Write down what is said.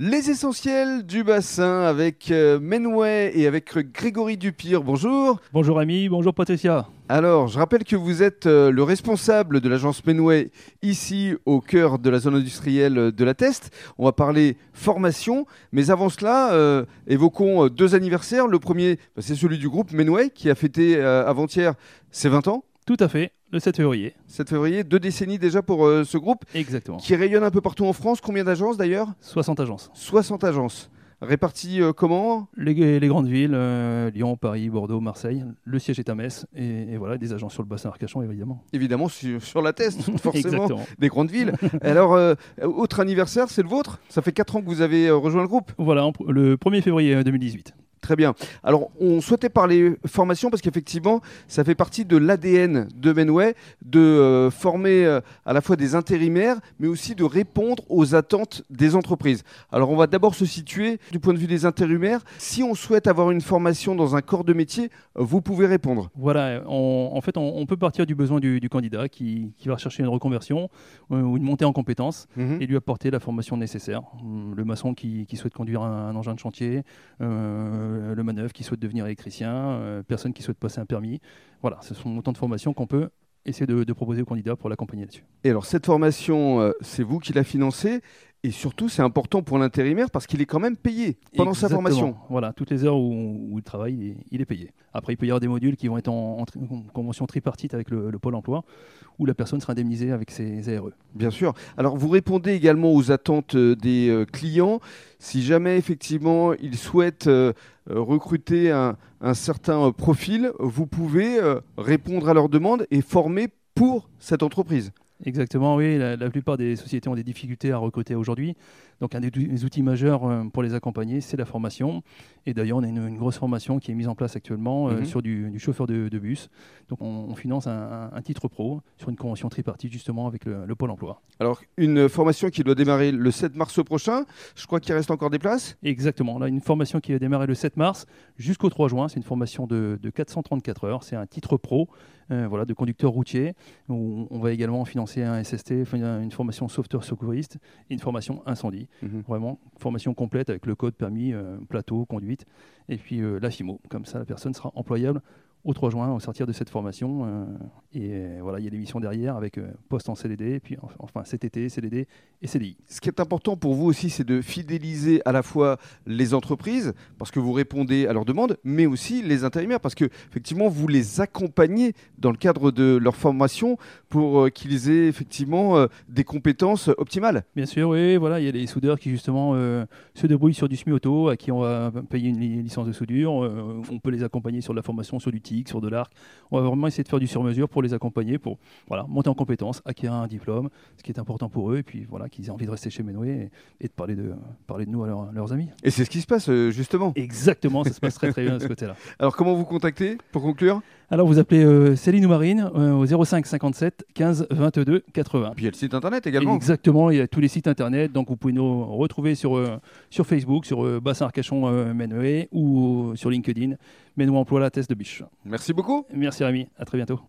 Les essentiels du bassin avec euh, Menway et avec Grégory Dupire. Bonjour. Bonjour ami, bonjour Patricia. Alors, je rappelle que vous êtes euh, le responsable de l'agence Menway ici au cœur de la zone industrielle de la Teste. On va parler formation, mais avant cela, euh, évoquons deux anniversaires. Le premier, bah, c'est celui du groupe Menway qui a fêté avant-hier ses 20 ans. Tout à fait, le 7 février. 7 février, deux décennies déjà pour euh, ce groupe. Exactement. Qui rayonne un peu partout en France. Combien d'agences d'ailleurs? 60 agences. 60 agences. Réparties euh, comment? Les, grandes villes, euh, Lyon, Paris, Bordeaux, Marseille. Le siège est à Metz. Et, voilà, des agences sur le bassin Arcachon, évidemment. Évidemment, sur, la Teste, forcément. des grandes villes. Alors, autre anniversaire, c'est le vôtre? Ça fait 4 ans que vous avez rejoint le groupe Voilà, le 1er février 2018. Très bien. Alors, on souhaitait parler formation parce qu'effectivement, ça fait partie de l'ADN de Menway de euh, former euh, à la fois des intérimaires, mais aussi de répondre aux attentes des entreprises. Alors, on va d'abord se situer du point de vue des intérimaires. Si on souhaite avoir une formation dans un corps de métier, vous pouvez répondre. Voilà. en fait, on, peut partir du besoin du, candidat qui, va rechercher une reconversion euh, ou une montée en compétences mhm. et lui apporter la formation nécessaire. Le maçon qui, souhaite conduire un, engin de chantier. Euh, le manœuvre, qui souhaite devenir électricien, euh, personne qui souhaite passer un permis. Voilà, ce sont autant de formations qu'on peut essayer de, proposer aux candidats pour l'accompagner là-dessus. Et alors cette formation, euh, c'est vous qui la financez? Et surtout, c'est important pour l'intérimaire parce qu'il est quand même payé pendant sa formation. Voilà, toutes les heures où, il travaille, il est, payé. Après, il peut y avoir des modules qui vont être en, convention tripartite avec le, Pôle emploi, où la personne sera indemnisée avec ses ARE. Bien sûr. Alors, vous répondez également aux attentes euh, des euh, clients. Si jamais, effectivement, ils souhaitent euh, recruter un, un, certain profil, vous pouvez répondre à leurs demandes et former pour cette entreprise. Exactement, oui. La, plupart des sociétés ont des difficultés à recruter aujourd'hui. Donc, un des, outils majeurs euh, pour les accompagner, c'est la formation. Et d'ailleurs, on a une, grosse formation qui est mise en place actuellement euh, mhm. sur du, chauffeur de, bus. Donc, on, finance un, titre pro sur une convention tripartite, justement, avec le, Pôle emploi. Alors, une formation qui doit démarrer le 7 mars prochain. Je crois qu'il reste encore des places? Exactement. Là, une formation qui va démarrer le 7 mars jusqu'au 3 juin. C'est une formation de, 434 heures. C'est un titre pro. Euh, voilà, de conducteur routier. On, on va également financer un SST, une formation sauveteur secouriste et une formation incendie. Mhm. Vraiment, formation complète avec le code permis, euh, plateau, conduite, et puis euh, la FIMO. Comme ça, la personne sera employable au 3 juin au sortir de cette formation. Euh, et euh, voilà, il y a des missions derrière avec euh, poste en CDD, et puis enfin CTT, CDD et CDI. Ce qui est important pour vous aussi, c'est de fidéliser à la fois les entreprises, parce que vous répondez à leurs demandes, mais aussi les intérimaires, parce que effectivement, vous les accompagnez dans le cadre de leur formation pour qu'ils aient effectivement des compétences optimales. Bien sûr, oui, voilà, il y a des soudeurs qui justement se débrouillent sur du SMI-auto, à qui on va payer une licence de soudure. on peut les accompagner sur de la formation sur du sur de l'arc. On va vraiment essayer de faire du sur-mesure pour les accompagner, pour voilà, monter en compétences, acquérir un diplôme, ce qui est important pour eux, et puis voilà, qu'ils aient envie de rester chez Menoué et, de parler de, parler de nous à, leurs amis. Et c'est ce qui se passe euh, justement Exactement, ça se passe très très bien de ce côté-là. Alors comment vous contactez pour conclure? Alors vous appelez euh, Céline ou Marine euh, au 05 57 15 22 80. Puis il y a le site internet également. Exactement, il y a tous les sites internet, donc vous pouvez nous retrouver sur, sur Facebook, sur Bassin Arcachon Menoué ou sur LinkedIn. Menoué Emploi la Test de Biche. Merci beaucoup. Merci Rémi, à très bientôt.